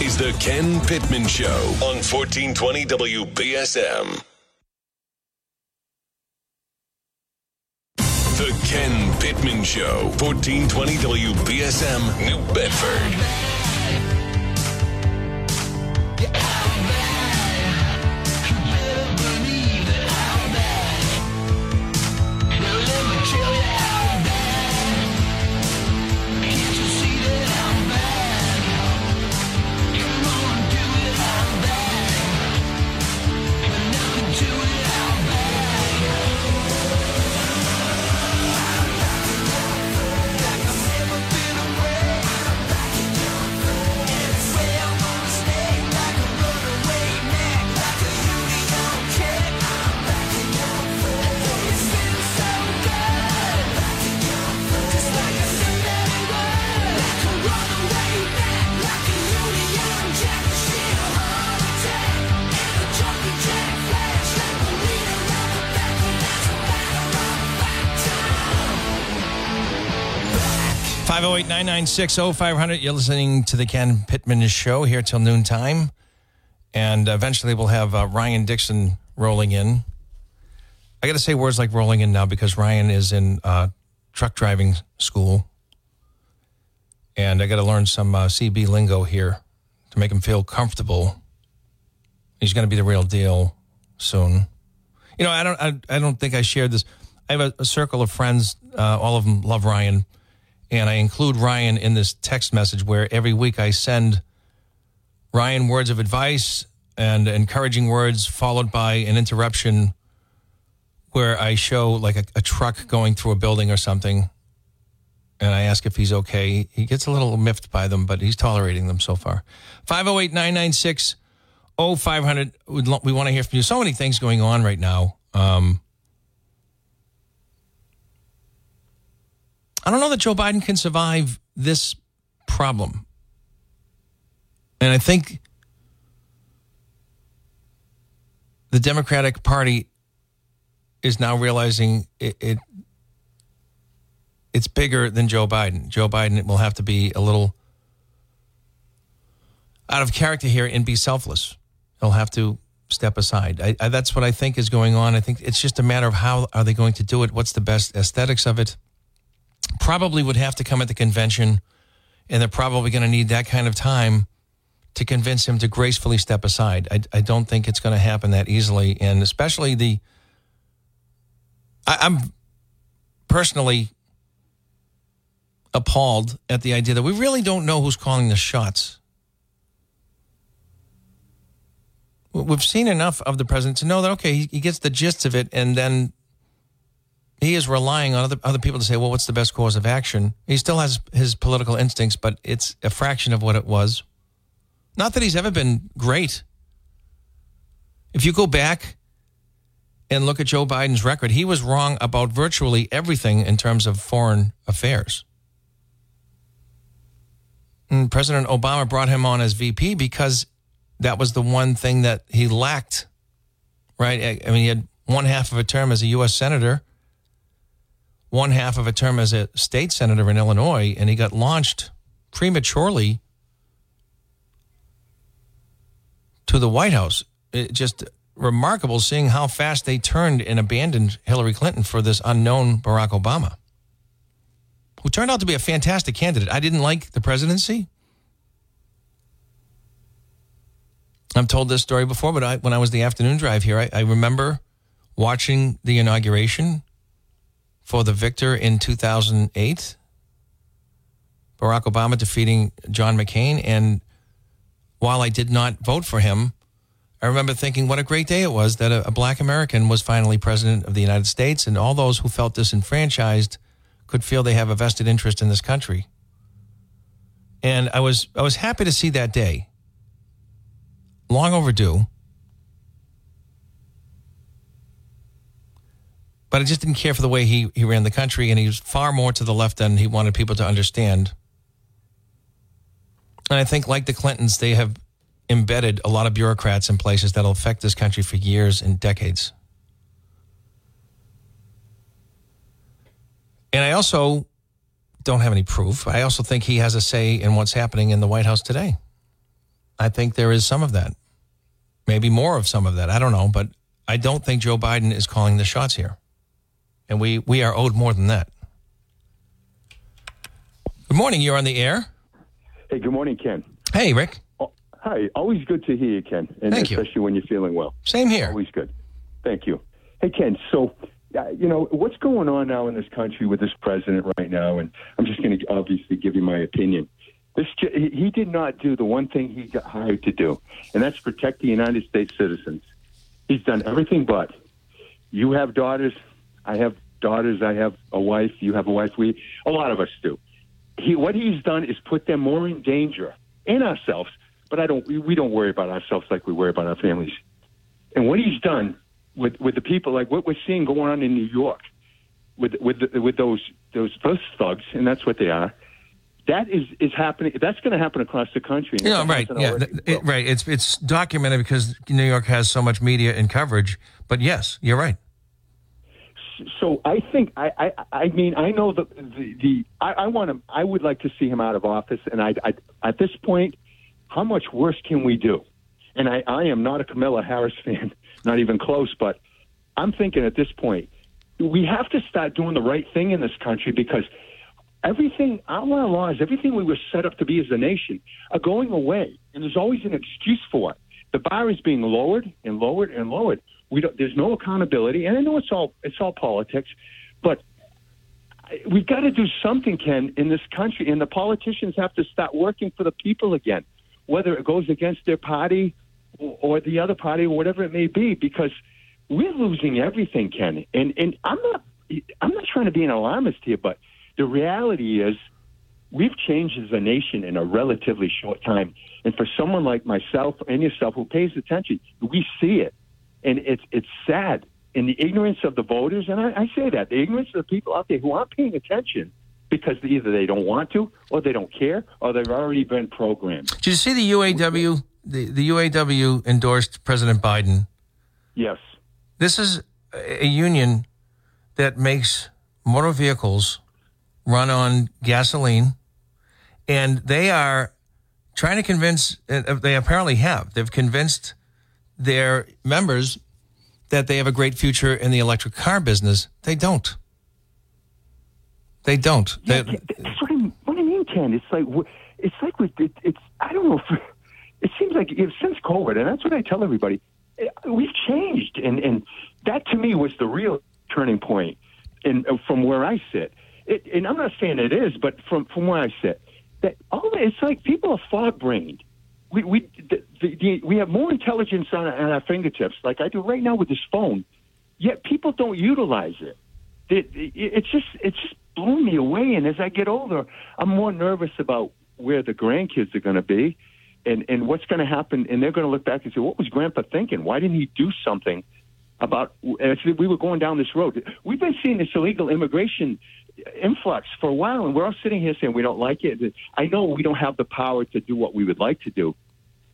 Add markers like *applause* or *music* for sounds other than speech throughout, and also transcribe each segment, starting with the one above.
Is the Ken Pittman Show on 1420 WBSM. The Ken Pittman Show, 1420 WBSM, New Bedford. Oh You're listening to the Ken Pittman Show here till noontime. And eventually we'll have uh, Ryan Dixon rolling in. I got to say words like rolling in now because Ryan is in uh, truck driving school. And I got to learn some uh, CB lingo here to make him feel comfortable. He's going to be the real deal soon. You know, I don't, I, I don't think I shared this. I have a, a circle of friends. Uh, all of them love Ryan and I include Ryan in this text message where every week I send Ryan words of advice and encouraging words, followed by an interruption where I show like a, a truck going through a building or something, and I ask if he's okay. He gets a little miffed by them, but he's tolerating them so far. 508 996 0500. We want to hear from you. So many things going on right now. Um, I don't know that Joe Biden can survive this problem. And I think the Democratic Party is now realizing it, it it's bigger than Joe Biden. Joe Biden will have to be a little out of character here and be selfless. He'll have to step aside. I, I, that's what I think is going on. I think it's just a matter of how are they going to do it. What's the best aesthetics of it? Probably would have to come at the convention, and they're probably going to need that kind of time to convince him to gracefully step aside. I, I don't think it's going to happen that easily, and especially the. I, I'm personally appalled at the idea that we really don't know who's calling the shots. We've seen enough of the president to know that okay, he, he gets the gist of it, and then he is relying on other other people to say, well, what's the best course of action? He still has his political instincts, but it's a fraction of what it was. Not that he's ever been great. If you go back and look at Joe Biden's record, he was wrong about virtually everything in terms of foreign affairs. And President Obama brought him on as VP because that was the one thing that he lacked, right? I mean, he had one half of a term as a U.S. Senator, one half of a term as a state senator in Illinois, and he got launched prematurely to the White House. It just remarkable seeing how fast they turned and abandoned Hillary Clinton for this unknown Barack Obama, who turned out to be a fantastic candidate. I didn't like the presidency. I've told this story before, but I, when I was the afternoon drive here, I, I remember watching the inauguration for the victor in 2008, Barack Obama defeating John McCain. And while I did not vote for him, I remember thinking what a great day it was that a, a black American was finally president of the United States, and all those who felt disenfranchised could feel they have a vested interest in this country. And I was I was happy to see that day long overdue. But I just didn't care for the way he, he ran the country, and he was far more to the left than he wanted people to understand. And I think, like the Clintons, they have embedded a lot of bureaucrats in places that'll affect this country for years and decades. And I also don't have any proof. I also think he has a say in what's happening in the White House today. I think there is some of that. Maybe more of some of that. I don't know, but I don't think Joe Biden is calling the shots here. And we, we are owed more than that. Good morning. You're on the air. Hey, good morning, Ken. Hey, Rick. Oh, hi. Always good to hear you, Ken. And Thank you. especially when you're feeling well. Same here. Always good. Thank you. Hey, Ken. So, uh, you know, what's going on now in this country with this president right now? And I'm just going to obviously give you my opinion. This he did not do the one thing he got hired to do, and that's protect the United States citizens. He's done everything but. You have daughters. I have daughters. I have a wife. You have a wife. We a lot of us do. He what he's done is put them more in danger and ourselves. But I don't. We, we don't worry about ourselves like we worry about our families. And what he's done with with the people, like what we're seeing going on in New York, with with the, with those those those thugs, and that's what they are. That is is happening. That's going to happen across the country. Yeah, right. Yeah, already. it- right. It's it's documented because New York has so much media and coverage. But yes, you're right. So I think I, I I mean I know the the, the I, I want to I would like to see him out of office and I, I at this point how much worse can we do? And I, I am not a Kamala Harris fan *laughs* not even close but I'm thinking at this point we have to start doing the right thing in this country because everything our laws everything we were set up to be as a nation are going away and there's always an excuse for it. The bar is being lowered and lowered and lowered we don't there's no accountability and i know it's all it's all politics but we've got to do something ken in this country and the politicians have to start working for the people again whether it goes against their party or, or the other party or whatever it may be because we're losing everything ken and and i'm not i'm not trying to be an alarmist here but the reality is we've changed as a nation in a relatively short time. And for someone like myself and yourself who pays attention, we see it. And it's it's sad. And the ignorance of the voters, and I, I say that, the ignorance of the people out there who aren't paying attention because either they don't want to, or they don't care, or they've already been programmed. Did you see the UAW? The, the UAW endorsed President Biden. Yes. This is a union that makes motor vehicles run on gasoline, and they are trying to convince. uh, They apparently have. They've convinced their members that they have a great future in the electric car business. They don't. They don't. Yeah, They- that's what I, what I mean, Ken. It's like it's like we, it, it's. I don't know. If, it seems like you since COVID, and that's what I tell everybody. eh, We've changed, and and that to me was the real turning point. And uh, from where I sit, it, and I'm not saying it is, but from from where I sit, that all it's like people are fog brained. We we the, the, the, we have more intelligence on, on our fingertips, like I do right now with this phone. Yet people don't utilize it it, it, it's just it's just blown me away. And as I get older, I'm more nervous about where the grandkids are going to be, and and what's going to happen. And they're going to look back and say, "What was Grandpa thinking? Why didn't he do something about?" We were going down this road, we've been seeing this illegal immigration influx for a while, and we're all sitting here saying we don't like it. I know we don't have the power to do what we would like to do,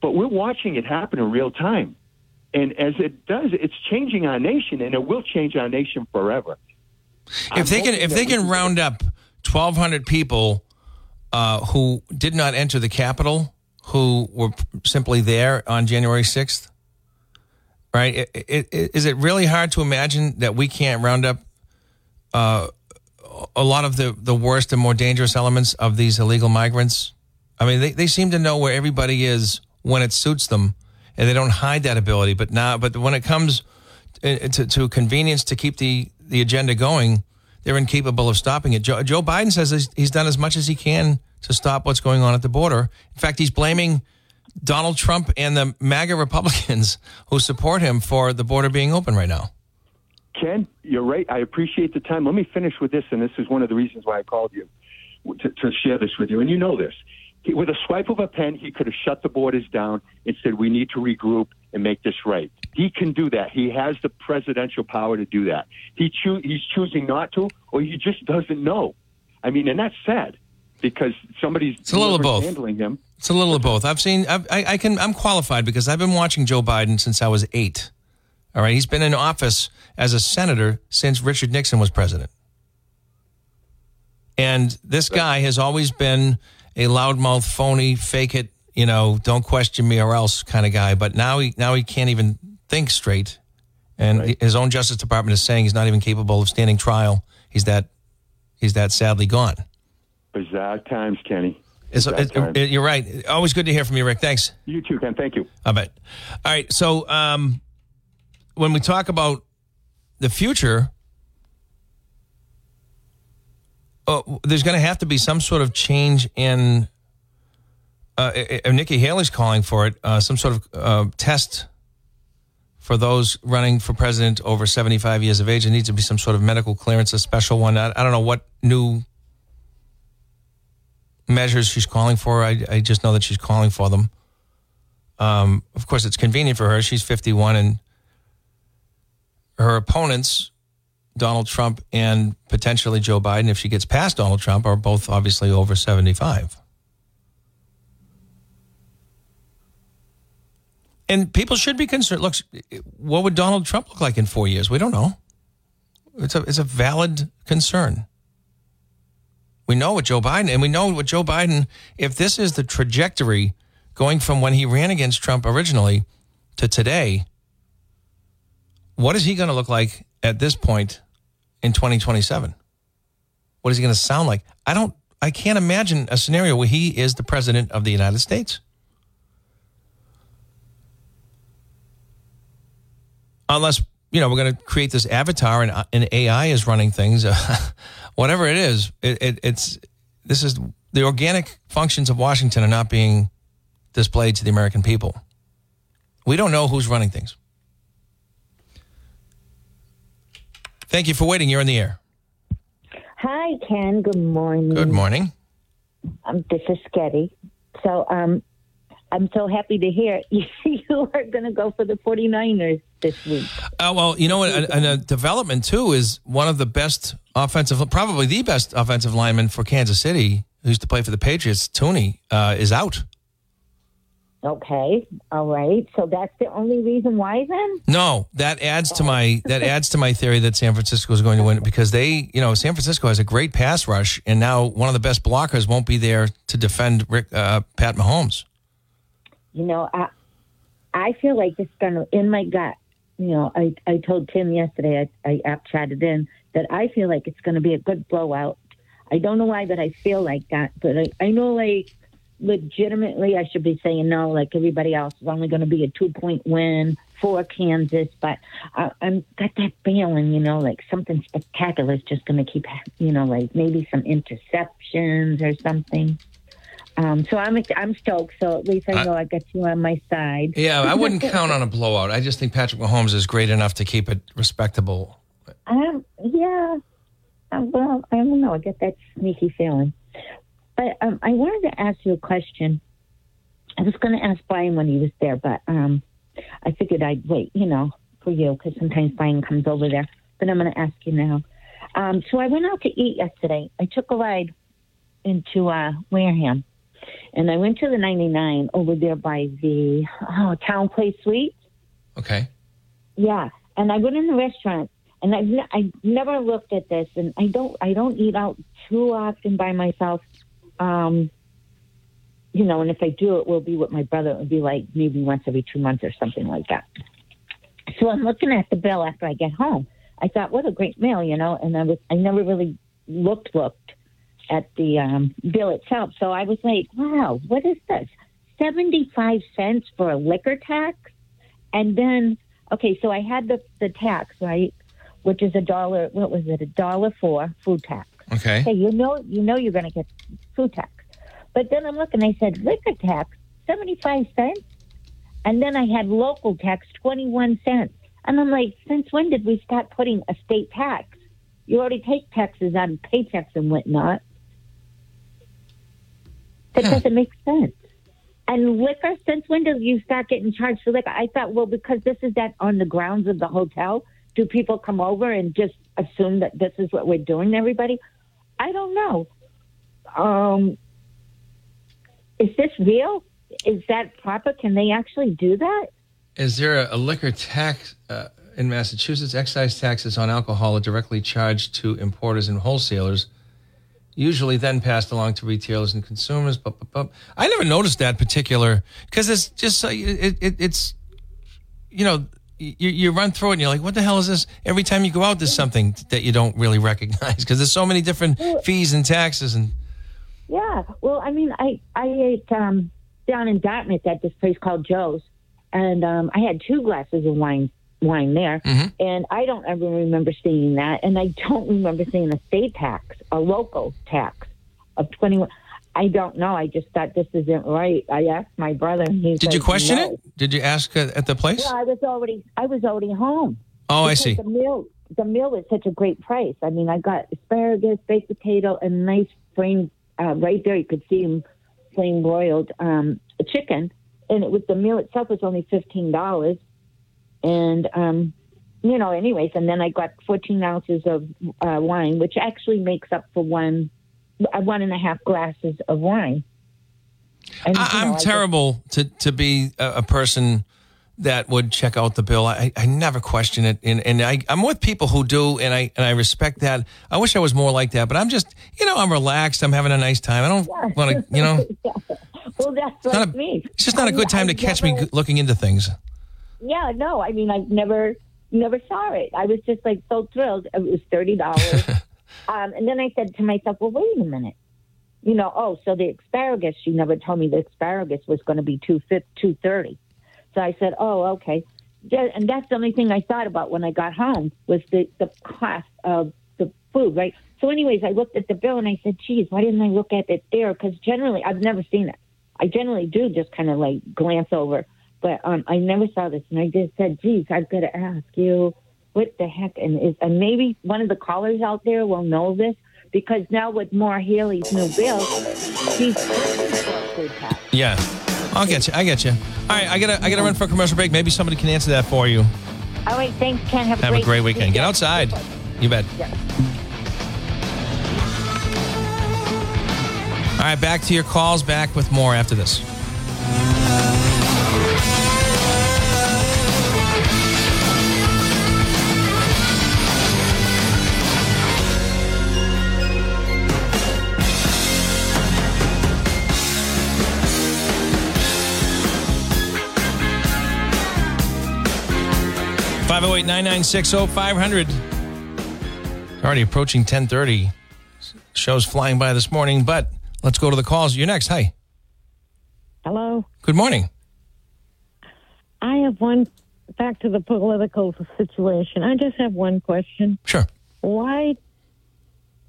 but we're watching it happen in real time. And as it does, it's changing our nation, and it will change our nation forever. if they can if they can round up 1200 people uh, who did not enter the capitol who were simply there on january 6th right I- I- I- is it really hard to imagine that we can't round up uh, a lot of the, the worst and more dangerous elements of these illegal migrants i mean they, they seem to know where everybody is when it suits them and they don't hide that ability but now but when it comes uh, to, to convenience to keep the, the agenda going, they're incapable of stopping it. Joe, Joe Biden says he's- he's done as much as he can to stop what's going on at the border. In fact, he's blaming Donald Trump and the MAGA Republicans *laughs* who support him for the border being open right now. Ken, you're right. I appreciate the time. Let me finish with this, and this is one of the reasons why I called you to, to share this with you. And you know this. He, with a swipe of a pen, he could have shut the borders down and said, "We need to regroup and make this right." He can do that. He has the presidential power to do that. He choo- he's choosing not to, or he just doesn't know. I mean, and that's sad because somebody's It's a little of both. handling him. It's a little of both. I've seen. I've, I, I can. I'm qualified because I've been watching Joe Biden since I was eight. All right, he's been in office as a senator since Richard Nixon was president, and this guy has always been a loudmouth, phony, fake it, you know, don't question me or else kind of guy. But now he now he can't even think straight, and Right. his own Justice Department is saying he's not even capable of standing trial. He's that he's that sadly gone. Bizarre times, Kenny. Bizarre it- times. it- you're right. Always good to hear from you, Rick. Thanks. you too, Ken. Thank you. I bet. All right. So um, when we talk about the future, uh, there's going to have to be some sort of change in. Uh, Nikki Haley's calling for it. Uh, some sort of uh, test for those running for president over 75 years of age. There needs to be some sort of medical clearance, a special one. I, I don't know what new measures she's calling for. I, I just know that she's calling for them. Um, of course, it's convenient for her. She's 51, and her opponents, Donald Trump and potentially Joe Biden, if she gets past Donald Trump, are both obviously over 75. And people should be concerned. Look, what would Donald Trump look like in four years? We don't know. It's a, it's a valid concern. We know what Joe Biden, and we know what Joe Biden, if this is the trajectory going from when he ran against Trump originally to today, what is he going to look like at this point in 2027? What is he going to sound like? I don't, I can't imagine a scenario where he is the president of the United States. Unless, you know, we're going to create this avatar and, uh, and AI is running things. Uh, *laughs* whatever it is, it, it, it's, this is, the organic functions of Washington are not being displayed to the American people. We don't know who's running things. Thank you for waiting. You're on the air. Hi, Ken. Good morning. Good morning. Um, this is Sketty. So um, I'm so happy to hear you, *laughs* you are going to go for the 49ers this week. Uh, well, you know what? And and a development too is one of the best offensive, probably the best offensive lineman for Kansas City, who used to play for the Patriots. Thuney uh, is out. Okay. All right. So that's the only reason why then? No, that adds to my that adds to my theory that San Francisco is going to win because they, you know, San Francisco has a great pass rush, and now one of the best blockers won't be there to defend Rick, uh, Pat Mahomes. You know, I, I feel like it's going to, in my gut, you know, I, I told Tim yesterday, I, I app chatted in, that I feel like it's going to be a good blowout. I don't know why, but I feel like that. But I, I know, like, legitimately, I should be saying no, like everybody else. It's only going to be a two point win for Kansas. But I, I'm got that feeling, you know, like something spectacular is just going to keep, you know, like maybe some interceptions or something. Um, so I'm I'm stoked. So at least I know I got you on my side. Yeah, I wouldn't count on a blowout. I just think Patrick Mahomes is great enough to keep it respectable. Um, yeah. Um, well, I don't know. I get that sneaky feeling. But um, I wanted to ask you a question. I was going to ask Brian when he was there, but um, I figured I'd wait, you know, for you because sometimes Brian comes over there. But I'm going to ask you now. Um, so I went out to eat yesterday. I took a ride into uh, Wareham, and I went to the 99 over there by the oh, TownePlace Suite. Okay. Yeah, and I went in the restaurant, and I've ne- I never looked at this, and I don't I don't eat out too often by myself. Um, you know, and if I do, it will be with my brother. It will be like maybe once every two months or something like that. So I'm looking at the bill after I get home. I thought, what a great meal, you know, and I was I never really looked looked at the um, bill itself. So I was like, wow, what is this? Seventy five cents for a liquor tax, and then okay, so I had the the tax right, which is a dollar. What was it? A dollar for food tax. Okay. Okay, you know you know you're going to get food tax, but then I'm looking. I said liquor tax seventy five cents, and then I had local tax twenty one cents, and I'm like, since when did we start putting a state tax? You already take taxes on paychecks and whatnot. That Huh. doesn't make sense. And liquor, since when did you start getting charged for liquor? I thought, well, because this is that on the grounds of the hotel, do people come over and just assume that this is what we're doing everybody? I don't know. Um, is this real? Is that proper? Can they actually do that? Is there a, a liquor tax uh, in Massachusetts? Excise taxes on alcohol are directly charged to importers and wholesalers usually then passed along to retailers and consumers. But, but, but I never noticed that particular because it's just it, it, it's you know you, you run through it and you're like, what the hell is this? Every time you go out, there's something that you don't really recognize because there's so many different fees and taxes and. Yeah. Well, I mean, I I ate um, down in Dartmouth at this place called Joe's, and um, I had two glasses of wine wine there, and I don't ever remember seeing that, and I don't remember seeing a state tax, a local tax of twenty one. I don't know. I just thought this isn't right. I asked my brother, and he Did you question no. it? Did you ask uh, at the place? Well, I was already I was already home. Oh, I see. The meal the meal was such a great price. I mean, I got asparagus, baked potato, and nice flame uh, right there. You could see them flame broiled um, chicken, and it was the meal itself was only fifteen dollars. And um, you know, anyways, and then I got fourteen ounces of uh, wine, which actually makes up for one uh, one and a half glasses of wine. And, you I, know, I'm I just- terrible to, to be a, a person that would check out the bill. I, I never question it, and, and I, I'm with people who do, and I and I respect that. I wish I was more like that, but I'm just, you know, I'm relaxed. I'm having a nice time. I don't want to, you know, *laughs* well, that's like a- me. it's just not a good time I to catch me never- g- looking into things. Yeah, no, I mean, I never, never saw it. I was just like so thrilled. It was thirty dollars, *laughs* um, and then I said to myself, "Well, wait a minute." You know, oh, so the asparagus. She never told me the asparagus was going to be two two thirty. So I said, "Oh, okay." And that's the only thing I thought about when I got home was the the cost of the food, right? So, anyways, I looked at the bill and I said, "Geez, why didn't I look at it there?" Because generally, I've never seen it. I generally do just kind of like glance over, but um, I never saw this, and I just said, "Geez, I've got to ask you, what the heck?" And is and maybe one of the callers out there will know this because now with Maura Healey's new bill, she's food tax. Yeah, I'll get you. I get you. All right, I gotta I gotta run for a commercial break. Maybe somebody can answer that for you. All right, thanks, Ken. Have a Have great a great weekend. Get outside. You bet. Yeah. All right, back to your calls. Back with more after this. Five zero eight nine nine six zero five hundred. Already approaching ten thirty. Show's flying by this morning, but let's go to the calls. You're next. Hi. Hello. Good morning. I have one back to the political situation. I just have one question. Sure. Why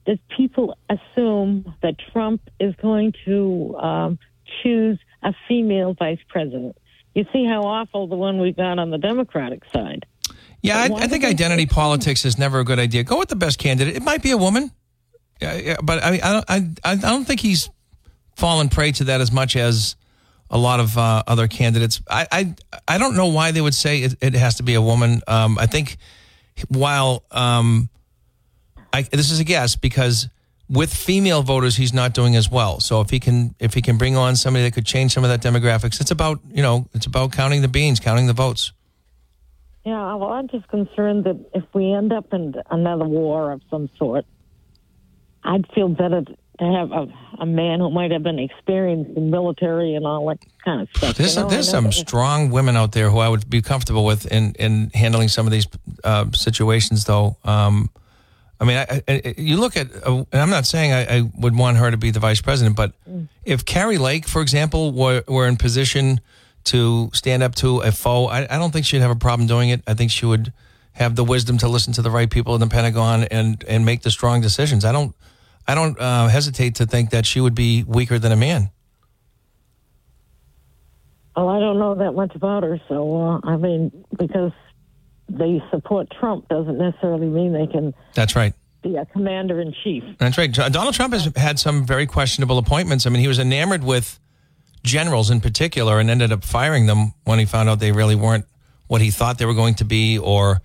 does people assume that Trump is going to um, choose a female vice president? You see how awful the one we got on the Democratic side. Yeah, I, I think identity politics is never a good idea. Go with the best candidate. It might be a woman, yeah, yeah, but I mean, I don't, I, I don't think he's fallen prey to that as much as a lot of uh, other candidates. I, I, I don't know why they would say it, it has to be a woman. Um, I think while um, I, this is a guess because with female voters, he's not doing as well. So if he can, if he can bring on somebody that could change some of that demographics, it's about you know, it's about counting the beans, counting the votes. Yeah, well, I'm just concerned that if we end up in another war of some sort, I'd feel better to have a, a man who might have been experienced in military and all that kind of stuff. There's you some, know? there's some strong women out there who I would be comfortable with in, in handling some of these uh, situations, though. Um, I mean, I, I, you look at, uh, and I'm not saying I, I would want her to be the vice president, but if Kari Lake, for example, were, were in position to stand up to a foe, I, I don't think she'd have a problem doing it. I think she would have the wisdom to listen to the right people in the Pentagon and, and make the strong decisions. I don't, I don't uh, hesitate to think that she would be weaker than a man. Well, I don't know that much about her, so uh, I mean, because they support Trump doesn't necessarily mean they can That's right. be a commander in chief. That's right. Donald Trump has had some very questionable appointments. I mean, he was enamored with generals in particular and ended up firing them when he found out they really weren't what he thought they were going to be, or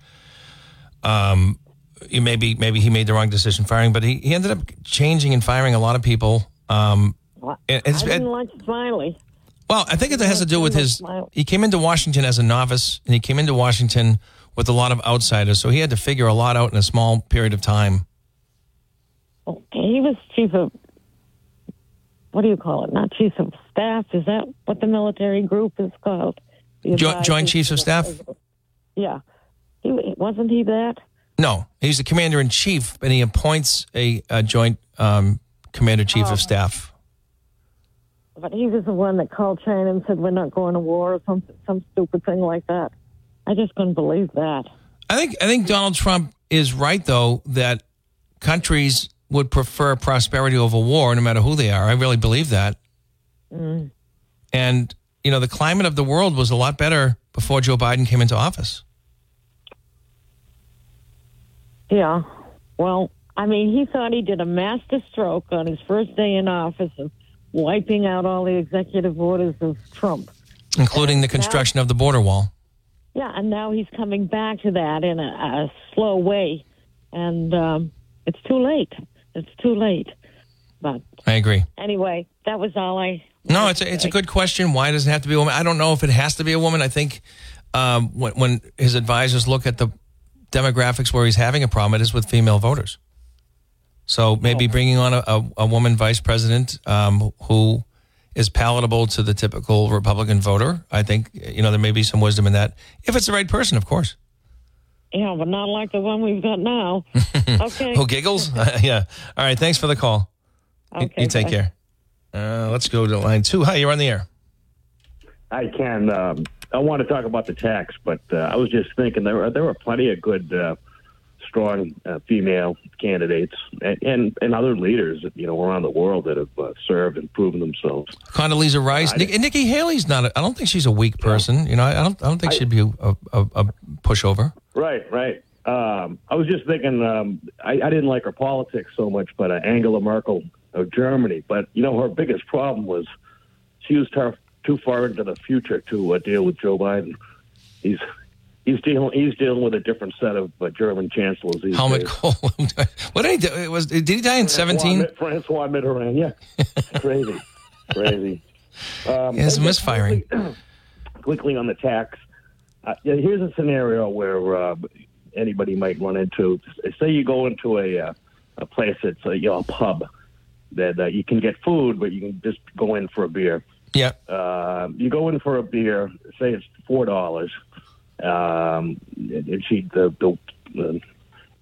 um, maybe maybe he made the wrong decision firing. But he, he ended up changing and firing a lot of people. Um, Well, I didn't like Milley. well, I think it has to do with his. He came into Washington as a novice, and he came into Washington with a lot of outsiders, so he had to figure a lot out in a small period of time. He was chief of what do you call it? Not chief of staff. Is that what the military group is called? Jo- Joint Chiefs of Staff? Yeah, he wasn't he that. No, he's the commander in chief, and he appoints a, a joint um, commander chief Oh. of staff. But he was the one that called China and said we're not going to war or some some stupid thing like that. I just couldn't believe that. I think I think Donald Trump is right though that countries would prefer prosperity over war, no matter who they are. I really believe that. And you know, the climate of the world was a lot better before Joe Biden came into office. Yeah. Well, I mean, he thought he did a master stroke on his first day in office of wiping out all the executive orders of Trump. including the construction of the border wall. Yeah, and now he's coming back to that in a, a slow way, and um, it's too late. It's too late. But I agree. anyway, that was all I. No, it's a, it's a good question. Why does it have to be a woman? I don't know if it has to be a woman. I think um, when, when his advisors look at the demographics where he's having a problem, it is with female voters. So maybe bringing on a, a, a woman vice president um, who is palatable to the typical Republican voter. I think you know there may be some wisdom in that if it's the right person, of course. Yeah, but not like the one we've got now. *laughs* okay. Who giggles? *laughs* yeah. All right. Thanks for the call. You- Okay. you take bye. care. Uh, let's go to line two. Hi, you're on the air. I can. Um, I want to talk about the tax, but uh, I was just thinking there were there were plenty of good, uh, strong uh, female candidates and, and and other leaders, you know, around the world that have uh, served and proven themselves. Condoleezza Rice. Nick, Nikki Haley's not. A, I don't think she's a weak person. You know, I don't. I don't think she'd be a, a, a pushover. Right, right. Um, I was just thinking. Um, I, I didn't like her politics so much, but uh, Angela Merkel of Germany. But you know, her biggest problem was she was tar- too far into the future to uh, deal with Joe Biden. He's he's dealing he's dealing with a different set of uh, German chancellors. These Helmut days. Kohl. *laughs* what did he do? It was did he die in seventeen? Francois Mitterrand. Yeah, *laughs* crazy, crazy. Um, It's misfiring. Quickly, *clears throat* quickly on the tax. Uh, yeah, here's a scenario where uh, anybody might run into. Say you go into a uh, a place that's a, you know, a pub that uh, you can get food, but you can just go in for a beer. Yeah. Uh, you go in for a beer. Say it's four dollars. Um, and she the the. the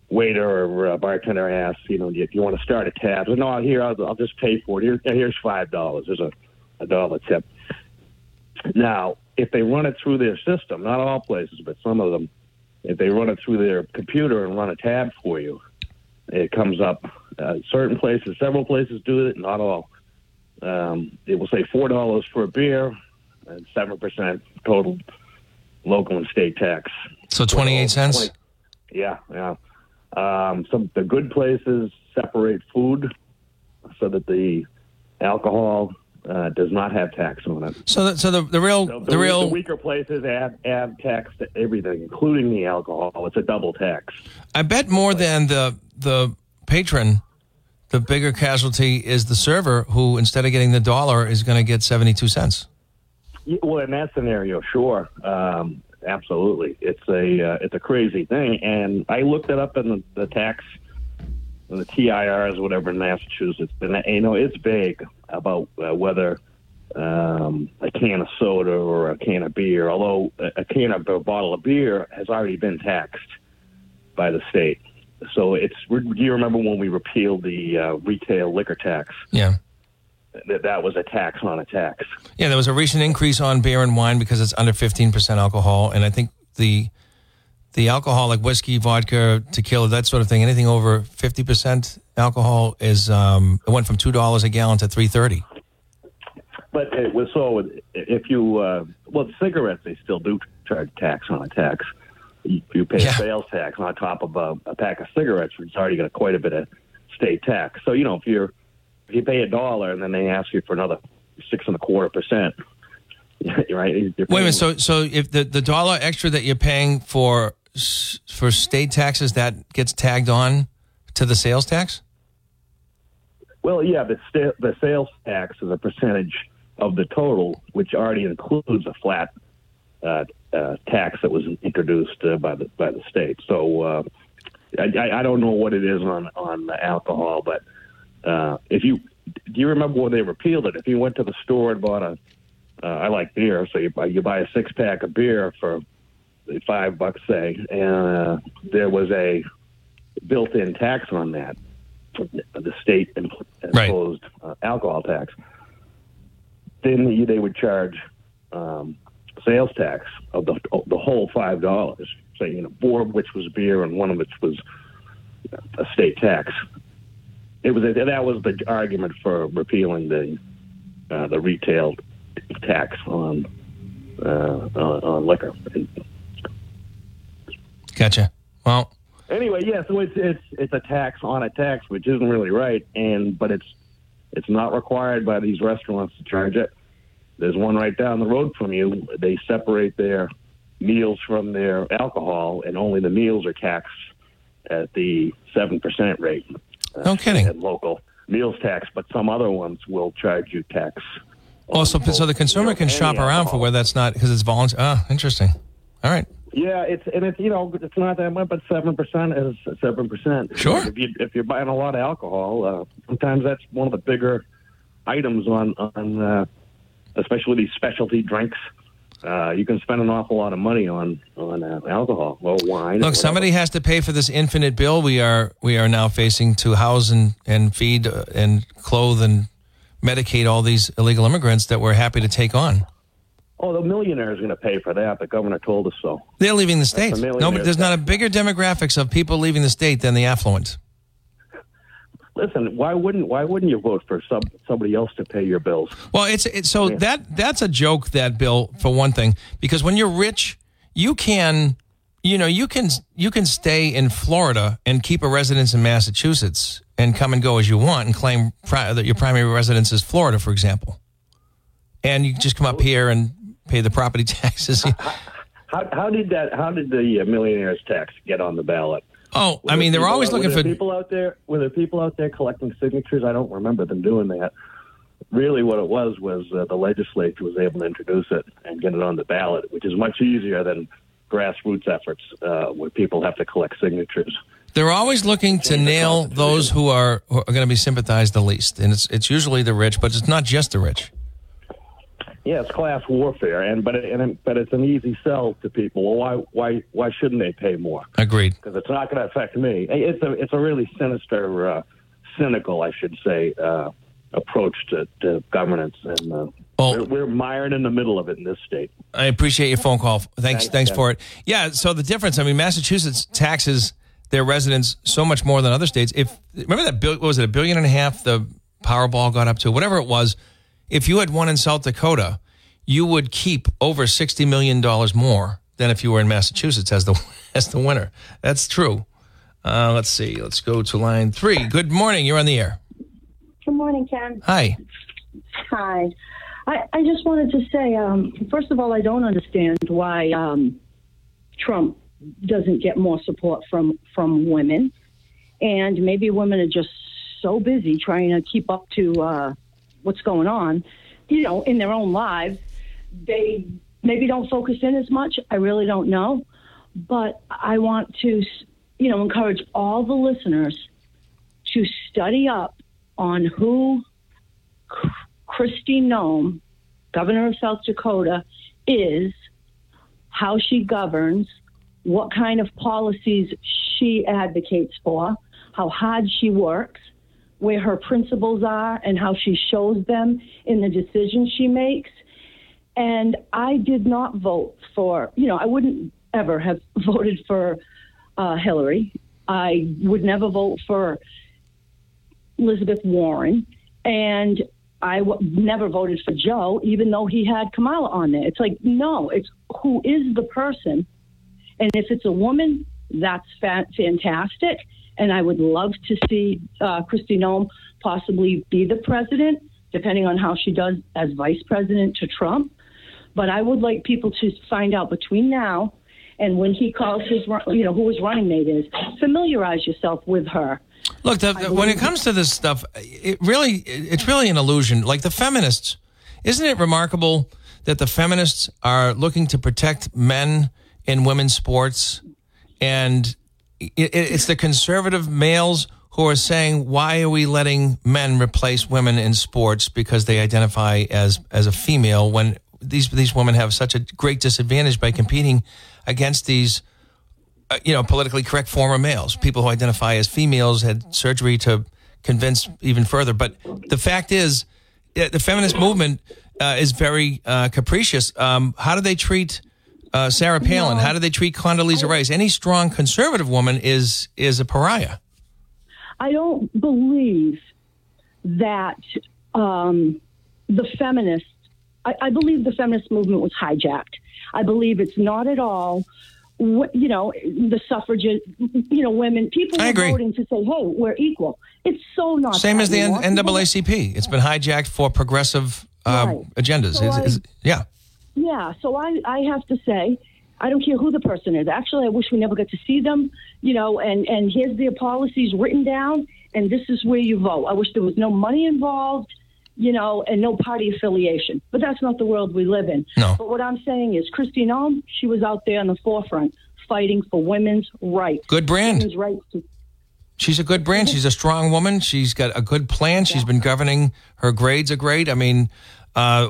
waiter or uh, bartender asks, you know, if you want to start a tab. So, no, here I'll, I'll just pay for it. Here, here's five dollars. There's a, a dollar tip. Now, if they run it through their system, not all places, but some of them, if they run it through their computer and run a tab for you, it comes up. Uh, certain places, several places do it, not all. Um, it will say four dollars for a beer and seven percent total local and state tax. So twenty eight cents. 20 yeah, yeah. Um, some the good places separate food so that the alcohol uh, does not have tax on it. So the, so the the real The, the real the weaker places add add tax to everything, including the alcohol. It's a double tax. I bet more than the the patron, the bigger casualty is the server who instead of getting the dollar is going to get seventy two cents. Yeah, Well, in that scenario, sure, um, absolutely. It's a uh, it's a crazy thing, and I looked it up in the, the tax, the TIRs, whatever in Massachusetts, and you know it's vague about uh, whether um, a can of soda or a can of beer. Although a, a can of a bottle of beer has already been taxed by the state, so it's. Do you remember when we repealed the uh, retail liquor tax? Yeah. That that was a tax on a tax. Yeah, there was a recent increase on beer and wine because it's under 15% alcohol. And I think the the alcohol like whiskey, vodka, tequila, that sort of thing, anything over 50% alcohol is um, it went from $2 a gallon to 330 But it was so if you uh, well cigarettes they still do charge tax on a tax. You, you pay Yeah. a sales tax on top of a, a pack of cigarettes, which is already got quite a bit of state tax. So you know if you're if you pay a dollar and then they ask you for another six and a quarter percent, *laughs* right? Wait a minute. So, so if the, the dollar extra that you're paying for for state taxes that gets tagged on to the sales tax? Well, yeah, the sta- the sales tax is a percentage of the total, which already includes a flat uh, uh, tax that was introduced uh, by the by the state. So uh, I, I- don't know what it is on on alcohol, but uh, if you do you remember when they repealed it? If you went to the store and bought a, uh, I like beer, so you buy you buy a six pack of beer for five bucks, say, and there was a built-in tax on that, the state imposed right. uh, alcohol tax. Then they would charge um, sales tax of the the whole five dollars. Say you know four of which was beer and one of which was a state tax. It was a, that was the argument for repealing the uh, the retail tax on uh, on, on liquor. Gotcha. Well. Anyway, yeah. So it's it's it's a tax on a tax, which isn't really right, and but it's it's not required by these restaurants to charge it. There's one right down the road from you. They separate their meals from their alcohol, and only the meals are taxed at the seven percent rate. Uh, no kidding. At local meals tax, but some other ones will charge you tax. Also, so the consumer can shop around alcohol. for where that's not because it's voluntary. Ah, interesting. All right. Yeah, it's and it's you know it's not that much, but seven percent is seven percent. Sure. If you if you're buying a lot of alcohol, uh, sometimes that's one of the bigger items on on uh, especially these specialty drinks. Uh, you can spend an awful lot of money on on uh, alcohol or wine. Look, somebody has to pay for this infinite bill we are we are now facing to house and and feed uh, and clothe and medicate all these illegal immigrants that we're happy to take on. Oh, the millionaire is going to pay for that. The governor told us so. They're leaving the state. No, but there's not a bigger demographics of people leaving the state than the affluent. Listen, why wouldn't why wouldn't you vote for some somebody else to pay your bills? Well, it's, it's so yeah. that that's a joke that bill for one thing because when you're rich, you can you know you can you can stay in Florida and keep a residence in Massachusetts and come and go as you want and claim pri- that your primary residence is Florida, for example, and you just come up here and pay the property taxes. *laughs* How, how did that? How did the uh, millionaires tax get on the ballot? Oh, were I mean, they're always looking for people out there. Were there people out there collecting signatures? I don't remember them doing that. Really, what it was was uh, the legislature was able to introduce it and get it on the ballot, which is much easier than grassroots efforts uh, where people have to collect signatures. They're always looking to nail those who are, who are going to be sympathized the least, and it's it's usually the rich, but it's not just the rich. Yeah, it's class warfare, and but it, and but it's an easy sell to people. Well, why why why shouldn't they pay more? Agreed. Because it's not going to affect me. It's a it's a really sinister, uh, cynical, I should say, uh, approach to, to governance, and uh, well, we're, we're, mired in the middle of it in this state. I appreciate your phone call. Thanks, thanks, thanks for it. Yeah. So the difference, I mean, Massachusetts taxes their residents so much more than other states. If remember that bill, was it a billion and a half? The Powerball got up to whatever it was if you had won in South Dakota, you would keep over $60 million more than if you were in Massachusetts as the, *laughs* as the winner. That's true. Uh, let's see. Let's go to line three. Good morning. You're on the air. Good morning, Ken. Hi. Hi. I, I just wanted to say, um, first of all, I don't understand why um, Trump doesn't get more support from, from women. And maybe women are just so busy trying to keep up to uh, what's going on, you know, in their own lives, they maybe don't focus in as much. I really don't know. But I want to, you know, encourage all the listeners to study up on who Kristi Noem, governor of South Dakota, is, how she governs, what kind of policies she advocates for, how hard she works, where her principles are and how she shows them in the decisions she makes. And I did not vote for, you know, I wouldn't ever have *laughs* voted for uh, Hillary. I would never vote for Elizabeth Warren. And I w- never voted for Joe, even though he had Kamala on there. It's like, no, it's who is the person. And if it's a woman, that's fa- fantastic and I would love to see uh, Kristi Noem possibly be the president, depending on how she does as vice president to Trump. But I would like people to find out between now and when he calls his, you know, who his running mate is, familiarize yourself with her. Look, the, when it comes to this stuff, it really, it's really an illusion. Like the feminists, isn't it remarkable that the feminists are looking to protect men in women's sports and it's the conservative males who are saying, "Why are we letting men replace women in sports because they identify as as a female when these these women have such a great disadvantage by competing against these." Uh, you know, politically correct former males, people who identify as females had surgery to convince even further. But the fact is, the feminist movement uh, is very uh, capricious. Um, how do they treat uh, Sarah Palin? How do they treat Condoleezza Rice? Any strong conservative woman is is a pariah. I don't believe that um, the feminists, I, I believe the feminist movement was hijacked. I believe it's not at all, you know, the suffragette, you know, women, people are voting to say, hey, we're equal. It's so not Same as the N- NAACP. It's been hijacked for progressive uh, Right. agendas. So It's- I- it's- yeah. Yeah, so I, I have to say, I don't care who the person is. Actually, I wish we never got to see them, you know, and, and here's their policies written down, and this is where you vote. I wish there was no money involved, you know, and no party affiliation. But that's not the world we live in. No. But what I'm saying is, Kristi Noem, she was out there on the forefront fighting for women's rights. Good brand. Women's rights to She's a good brand. She's a strong woman. She's got a good plan. She's been governing. Her grades are great. I mean, uh,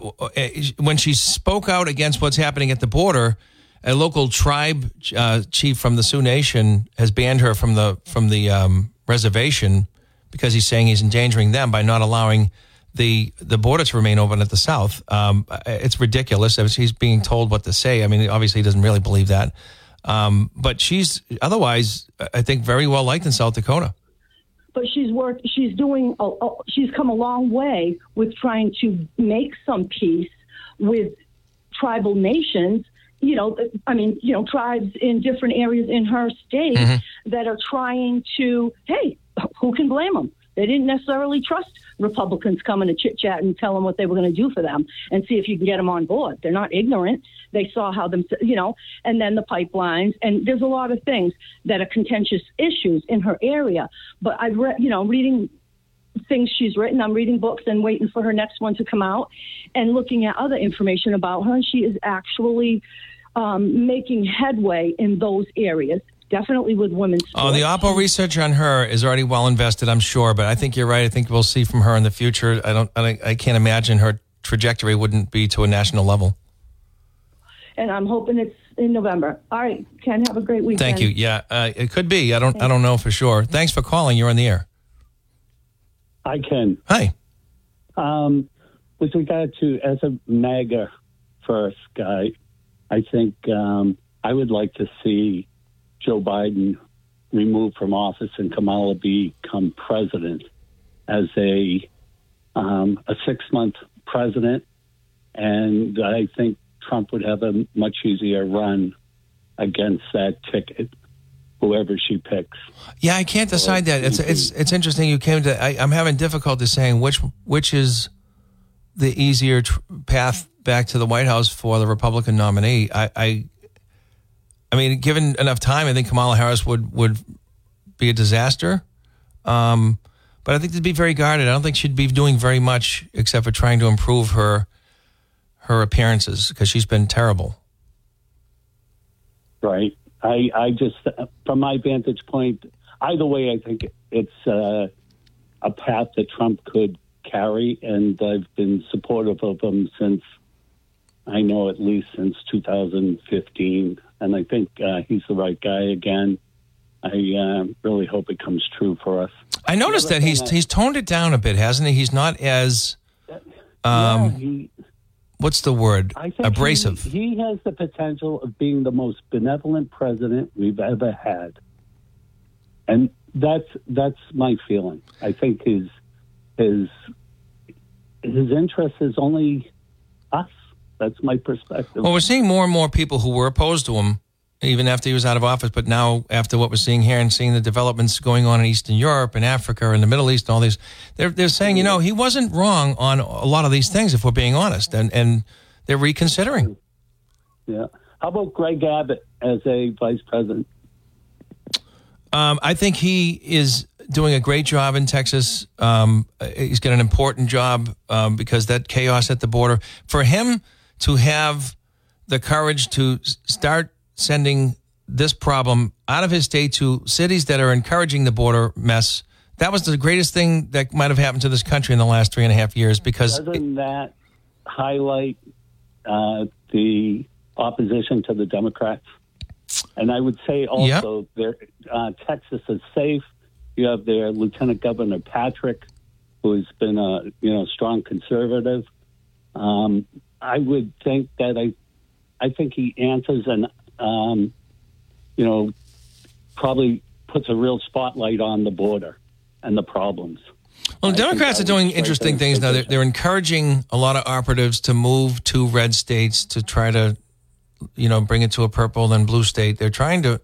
when she spoke out against what's happening at the border, a local tribe uh, chief from the Sioux Nation has banned her from the from the um, reservation because he's saying he's endangering them by not allowing the the border to remain open at the south. Um, it's ridiculous. He's being told what to say. I mean, obviously, he doesn't really believe that. Um, but she's otherwise, I think, very well liked in South Dakota. But she's worked she's doing a, a, she's come a long way with trying to make some peace with tribal nations you know i mean you know tribes in different areas in her state mm-hmm. that are trying to hey who can blame them they didn't necessarily trust Republicans coming to chit chat and tell them what they were going to do for them and see if you can get them on board. They're not ignorant. They saw how them, you know, and then the pipelines. And there's a lot of things that are contentious issues in her area. But I've read, you know, reading things she's written. I'm reading books and waiting for her next one to come out and looking at other information about her. And she is actually um, making headway in those areas. Definitely with women's. Oh, the sports. Oppo research on her is already well invested, I'm sure. But I think you're right. I think we'll see from her in the future. I don't. I, I can't imagine her trajectory wouldn't be to a national level. and I'm hoping it's in November. All right, Ken, have a great weekend. Thank you. Yeah, uh, it could be. I don't. I don't know for sure. Thanks for calling. You're on the air. I can. Hi. Um, with regard to as a MAGA first guy, I think um, I would like to see Joe Biden removed from office and Kamala become president as a um, a six month president, and I think Trump would have a much easier run against that ticket, whoever she picks. Yeah, I can't decide that. It's it's it's interesting. You came to. I, I'm having difficulty saying which which is the easier tr- path back to the White House for the Republican nominee. I, I I mean, given enough time, I think Kamala Harris would would be a disaster. Um, but I think to be very guarded. I don't think she'd be doing very much except for trying to improve her her appearances because she's been terrible. Right. I, I just, from my vantage point, either way, I think it's uh, a path that Trump could carry, and I've been supportive of him since I know at least since 2015, and I think uh, he's the right guy again. I uh, really hope it comes true for us. I noticed that he's he's toned it down a bit, hasn't he? He's not as yeah, um, he, what's the word? I think Abrasive. He, he has the potential of being the most benevolent president we've ever had, and that's that's my feeling. I think his his his interest is only us. That's my perspective. Well, we're seeing more and more people who were opposed to him, even after he was out of office. But now, after what we're seeing here and seeing the developments going on in Eastern Europe and Africa and the Middle East and all these, they're they're saying, you know, he wasn't wrong on a lot of these things, if we're being honest, and and they're reconsidering. yeah. How about Greg Abbott as a vice president? Um, I think he is doing a great job in Texas. Um, he's got an important job um, because that chaos at the border. For him to have the courage to start sending this problem out of his state to cities that are encouraging the border mess that was the greatest thing that might have happened to this country in the last three and a half years because Doesn't that highlight uh, the opposition to the Democrats? And I would say also, there, uh, Texas is safe. You have their Lieutenant Governor Patrick, who has been a you know strong conservative. Um, I would think that I, I think he answers and um, you know probably puts a real spotlight on the border and the problems. Well, I Democrats are doing interesting things now. They're, they're encouraging a lot of operatives to move to red states to try to, you know, bring it to a purple and blue state. They're trying to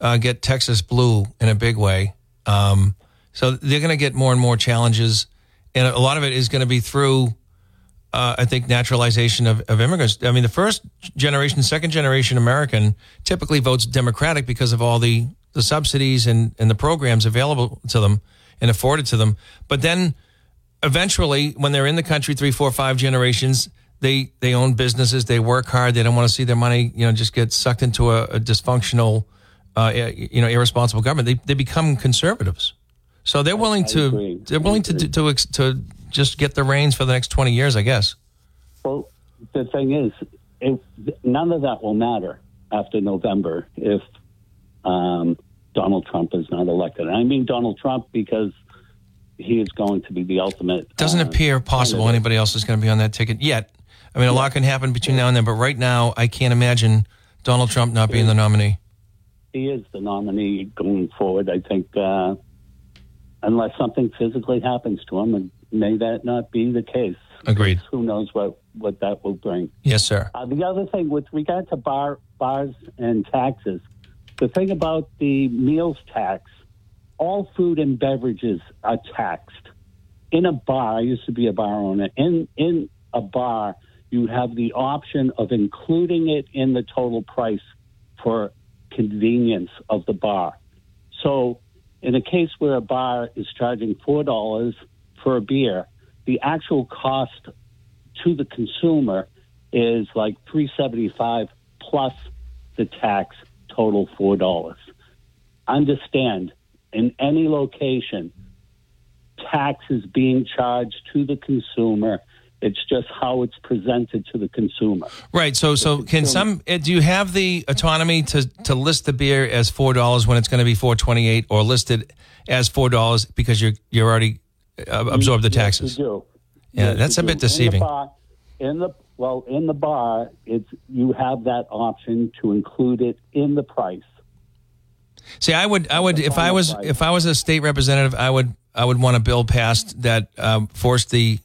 uh, get Texas blue in a big way. Um, so they're going to get more and more challenges, and a lot of it is going to be through. Uh, I think naturalization of, of immigrants. I mean, the first generation, second generation American typically votes Democratic because of all the, the subsidies and, and the programs available to them and afforded to them. But then eventually, when they're in the country three, four, five generations, they they own businesses, they work hard, they don't want to see their money, you know, just get sucked into a, a dysfunctional, uh, you know, irresponsible government. They they become conservatives, so they're willing to they're willing to to to, to just get the reins for the next twenty years, I guess. Well, the thing is, if, none of that will matter after November if um, Donald Trump is not elected. And I mean Donald Trump because he is going to be the ultimate. Doesn't uh, appear possible candidate. anybody else is going to be on that ticket yet. I mean, a lot can happen between now and then, but right now, I can't imagine Donald Trump not being the nominee. He is the nominee going forward. I think, uh, unless something physically happens to him, and may that not be the case. Agreed. Who knows what, what that will bring. Yes, sir. Uh, the other thing with regard to bar, bars and taxes, the thing about the meals tax, all food and beverages are taxed. In a bar, I used to be a bar owner. In in a bar, you have the option of including it in the total price for convenience of the bar. So, in a case where a bar is charging four dollars for a beer, the actual cost to the consumer is like three seventy five plus the tax total four dollars. Understand in any location tax is being charged to the consumer. It's just how it's presented to the consumer. Right. So, so can some? uh, Do you have the autonomy to to list the beer as four dollars when it's going to be four twenty eight, or listed as four dollars because you're you're already uh, absorbed the Yes, taxes? you do. Yeah, Yes, that's a bit deceiving. In the, bar, in the well, in the bar, it's you have that option to include it in the price. See, I would, I would, if I was, price. if I was a state representative, I would, I would want a bill passed that um, forced the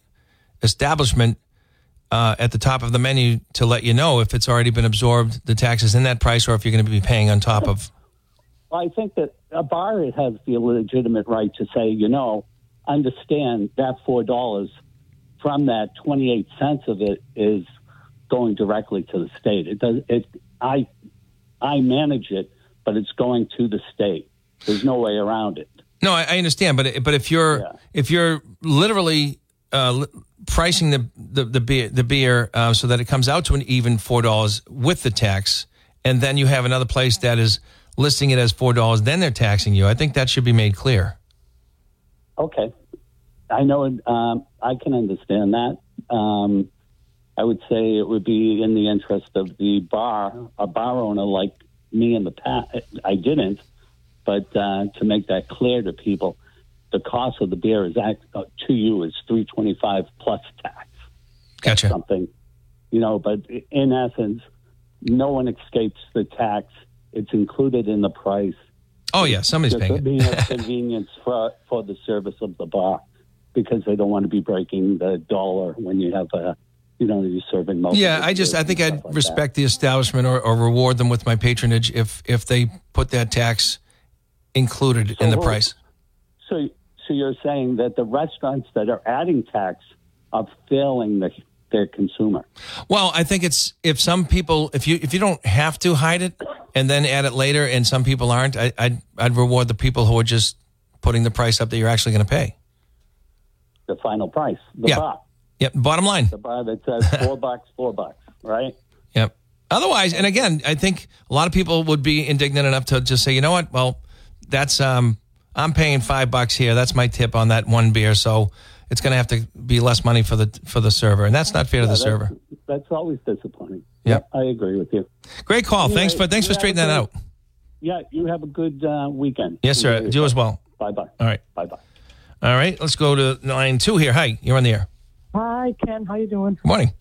establishment uh, at the top of the menu to let you know if it's already been absorbed the taxes in that price, or if you're going to be paying on top of. Well, I think that a bar has the legitimate right to say, you know, understand that four dollars from that twenty eight cents of it is going directly to the state. It does. It. I. I manage it, but it's going to the state. There's no way around it. No, I, I understand, but but if you're Yeah. if you're literally uh, pricing the the the beer, the beer uh, so that it comes out to an even four dollars with the tax, and then you have another place that is listing it as four dollars, then they're taxing you. I think that should be made clear. Okay. I know. Um, I can understand that. Um, I would say it would be in the interest of the bar, a bar owner like me in the past. I didn't, but uh, to make that clear to people, the cost of the beer is act, uh, to you is three twenty five plus tax. Gotcha. Something, you know. But in essence, no one escapes the tax. It's included in the price Oh yeah, somebody's paying being it. a *laughs* convenience for for the service of the bar because they don't want to be breaking the dollar when you have a you know you're serving most. Yeah, I just I think I'd respect the establishment or, or reward them with my patronage if if they put that tax included in the So- price. So so you're saying that the restaurants that are adding tax are failing the, their consumer. Well, I think it's if some people if you if you don't have to hide it and then add it later, and some people aren't, I, I'd I'd reward the people who are just putting the price up that you're actually going to pay. The final price, the Yeah. bar, Yep. Bottom line. the bar that says four *laughs* bucks, four bucks, right? Yep. Otherwise, and again, I think a lot of people would be indignant enough to just say, you know what? Well, that's um, I'm paying five bucks here. That's my tip on that one beer. So it's going to have to be less money for the for the server, and that's not fair to the Yeah, server. that's, that's always disappointing. Yep. I agree with you. Great call. Anyway, thanks for thanks for you have straightening that out. Yeah, you have a good uh, weekend. Yes, sir. You as well. Bye bye. All right. Bye bye. All right. Let's go to line two here. Hi, you're on the air. Hi, Ken. How you doing? Good morning.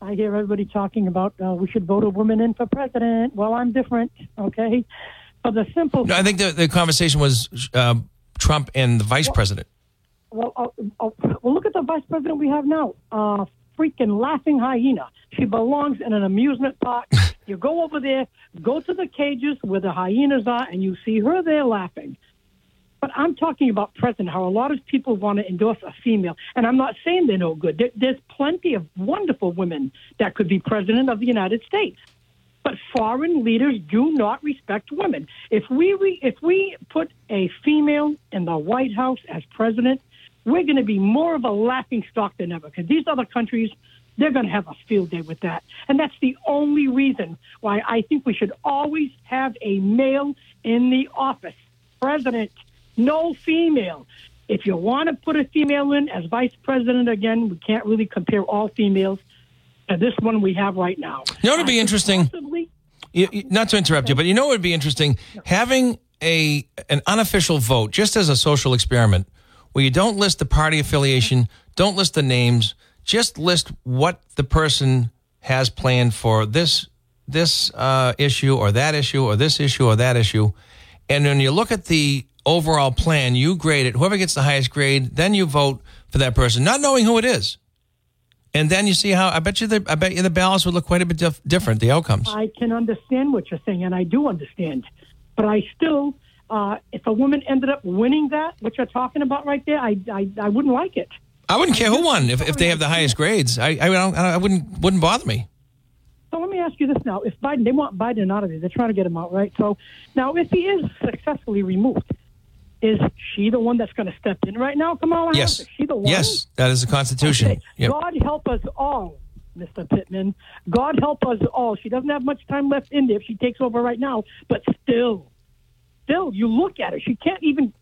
I hear everybody talking about uh, we should vote a woman in for president. Well, I'm different, okay? For the simple, No, I think the, the conversation was uh, Trump and the vice president. Well, uh, uh, well, look at the vice president we have now. Uh, freaking laughing hyena. She belongs in an amusement park. *laughs* you go over there, go to the cages where the hyenas are, and you see her there laughing. But I'm talking about president, how a lot of people want to endorse a female. And I'm not saying they're no good. There, there's plenty of wonderful women that could be president of the United States. But foreign leaders do not respect women. If we re, if we put a female in the White House as president, we're going to be more of a laughing stock than ever. Because these other countries, they're going to have a field day with that, and that's the only reason why I think we should always have a male in the office, president, no female. If you want to put a female in as vice president again, we can't really compare all females to this one we have right now. You know what would be interesting? possibly- You, you- not to interrupt you, but you know what would be interesting? Having a an unofficial vote, just as a social experiment, where you don't list the party affiliation, don't list the names, just list what the person has planned for this this uh, issue or that issue or this issue or that issue, and when you look at the overall plan, you grade it. Whoever gets the highest grade, then you vote for that person, not knowing who it is. And then you see how I bet you the I bet you the ballots would look quite a bit dif- different. The outcomes. I can understand what you're saying, and I do understand. But I still, uh, if a woman ended up winning that, what you're talking about right there, I, I, I wouldn't like it. I wouldn't care who won if, if they have the highest grades. I I, don't, I wouldn't wouldn't bother me. So let me ask you this now: If Biden, they want Biden out of there, they're trying to get him out, right? So now, if he is successfully removed, is she the one that's going to step in right now, Kamala Harris? Yes, Is she the one? yes, that is the Constitution. Okay. Yep. God help us all, Mr. Pittman. God help us all. She doesn't have much time left in there if she takes over right now, but still, still, you look at her. She can't even.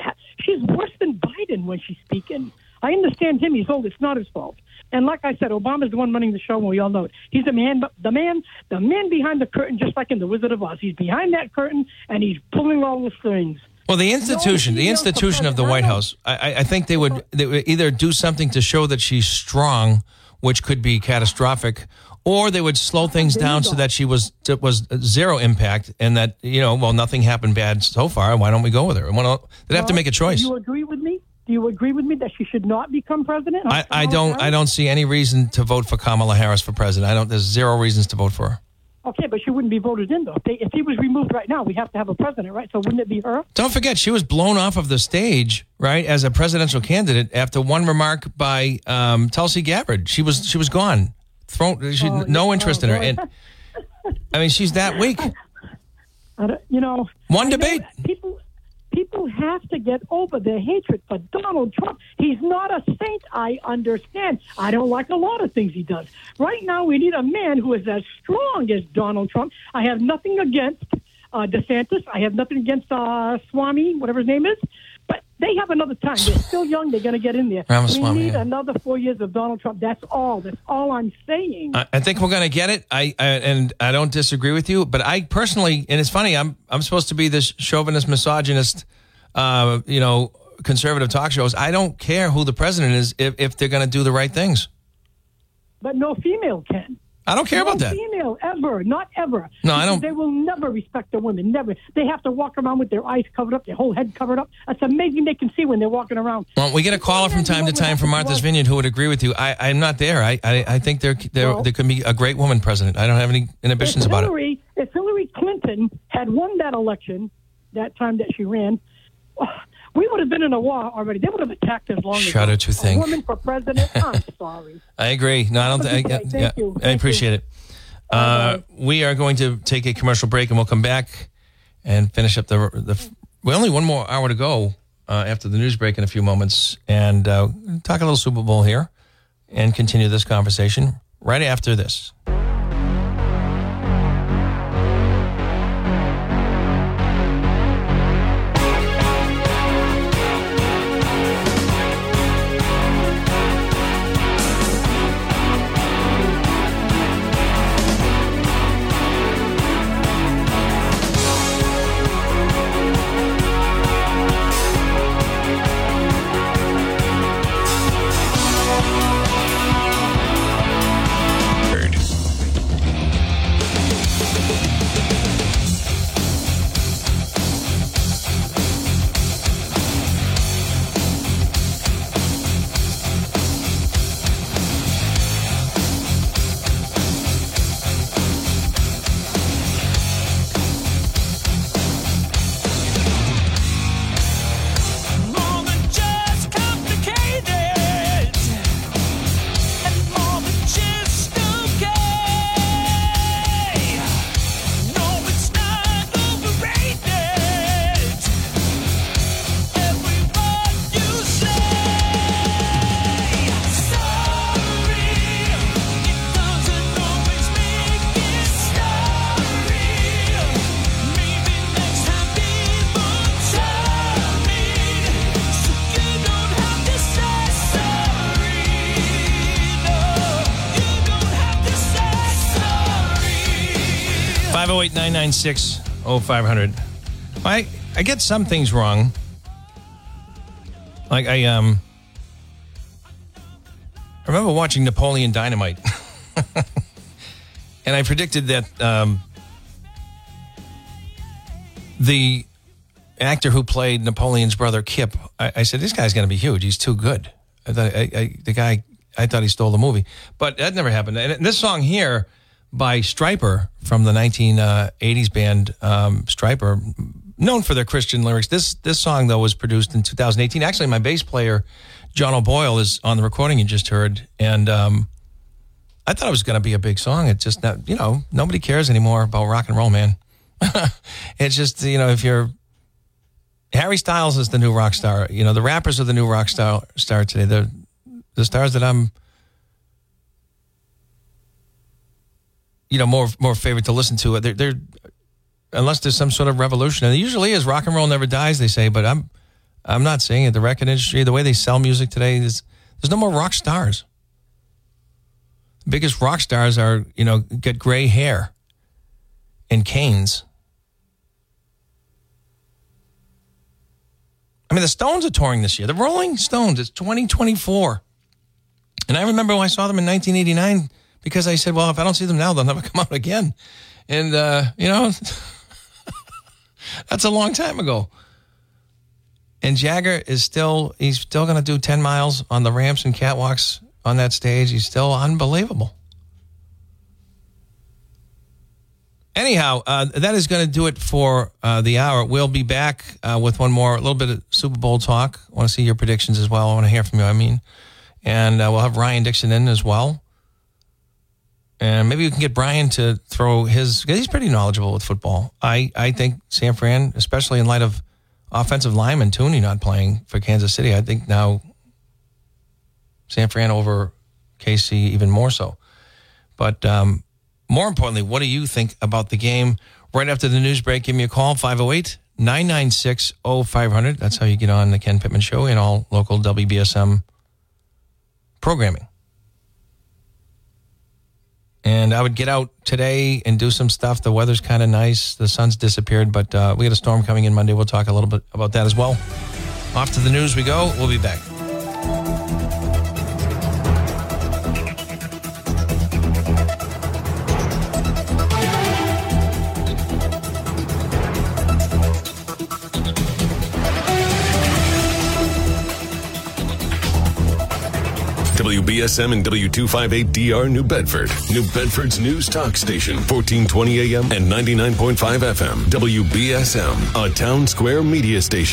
She's worse than Biden when she's speaking. I understand him. He's old. It's not his fault. And like I said, Obama's the one running the show, and we all know it. He's the man, the man, the man behind the curtain, just like in The Wizard of Oz. He's behind that curtain, and he's pulling all the strings. Well, the institution, the institution of the White House, I, I- I think they would, they would either do something to show that she's strong, which could be catastrophic, or they would slow things down so that she was was zero impact, and that you know, well, nothing happened bad so far. Why don't we go with her? They'd have to make a choice. Do you agree with me? Do you agree with me that she should not become president? I, I don't. Harris? I don't see any reason to vote for Kamala Harris for president. I don't. There's zero reasons to vote for her. Okay, but she wouldn't be voted in though. If, they, if he was removed right now, we have to have a president, right? So wouldn't it be her? Don't forget, she was blown off of the stage, right, as a presidential candidate after one remark by um, Tulsi Gabbard. She was she was gone, thrown. She Oh, no interest Oh, in her. And I mean, she's that weak. *laughs* I don't- you know, One I know debate. people people have to get over their hatred for Donald Trump. He's not a saint. I understand. I don't like a lot of things he does. Right now, we need a man who is as strong as Donald Trump. I have nothing against uh, DeSantis. I have nothing against uh, Swami, whatever his name is. They have another time. They're still young. They're going to get in there. Ramaswamy, we need yeah. another four years of Donald Trump. That's all. That's all I'm saying. I, I think we're going to get it. I, I and I don't disagree with you, but I personally, and it's funny, I'm I'm supposed to be this chauvinist, misogynist, uh, you know, conservative talk shows. I don't care who the president is if, if they're going to do the right things. but no female can. I don't care no about that. female ever, not ever. No, I don't- They will never respect a woman. Never. They have to walk around with their eyes covered up, their whole head covered up. It's amazing they can see when they're walking around. Well, we get a caller from time to time from Martha's Vineyard who would agree with you. I, I'm not there. I, I, I think there, there, Well- there could be a great woman president. I don't have any inhibitions about it. If Hillary Clinton had won that election, that time that she ran, we would have been in a war already. They would have attacked us long Shudder ago. to A think. woman for president. *laughs* I'm sorry. I agree. No, I don't. *laughs* A I, day. Thank yeah, you. I Thank appreciate it. Uh, we are going to take a commercial break, and we'll come back and finish up the the. We only one more hour to go uh, after the news break in a few moments, and uh, talk a little Super Bowl here, and continue this conversation right after this. 508 996 0500. I, I get some things wrong. Like, I, um, I remember watching Napoleon Dynamite. *laughs* and I predicted that um, the actor who played Napoleon's brother Kip, I, I said, this guy's going to be huge. He's too good. I thought, I, I, the guy, I thought he stole the movie. But that never happened. And this song here by Stryper from the 1980s band um, Stryper, known for their Christian lyrics. This this song though was produced in 2018. Actually, my bass player John O'Boyle is on the recording you just heard, and um, I thought it was going to be a big song. It's just not, you know, nobody cares anymore about rock and roll, man. *laughs* it's just you know if you're Harry Styles is the new rock star. You know the rappers are the new rock star star today. The the stars that I'm you know more more favorite to listen to. They're, they're unless there's some sort of revolution, and it usually is. Rock and roll never dies, they say. But I'm I'm not saying it. The record industry, the way they sell music today, is there's no more rock stars. The biggest rock stars are you know get gray hair and canes. I mean, the Stones are touring this year. The Rolling Stones. It's 2024, and I remember when I saw them in 1989 because I said, well, if I don't see them now, they'll never *laughs* come out again. And, uh, you know, *laughs* that's a long time ago. And Jagger is still, he's still going to do 10 miles on the ramps and catwalks on that stage. He's still unbelievable. Anyhow, uh, that is going to do it for uh, the hour. We'll be back uh, with one more, a little bit of Super Bowl talk. I want to see your predictions as well. I want to hear from you. I mean, and uh, we'll have Ryan Dixon in as well and maybe we can get Brian to throw his. He's pretty knowledgeable with football. I I think San Fran, especially in light of offensive lineman Thuney not playing for Kansas City, I think now San Fran over KC even more so. But um, more importantly, what do you think about the game? Right after the news break, give me a call 508 996 0500. That's how you get on the Ken Pittman Show and all local WBSM programming. And I would get out today and do some stuff. The weather's kind of nice. The sun's disappeared, but uh, we got a storm coming in Monday. We'll talk a little bit about that as well. Off to the news we go. We'll be back. WBSM and W258DR New Bedford. New Bedford's news talk station, 1420 AM and 99.5 FM. WBSM, a Townsquare Media station.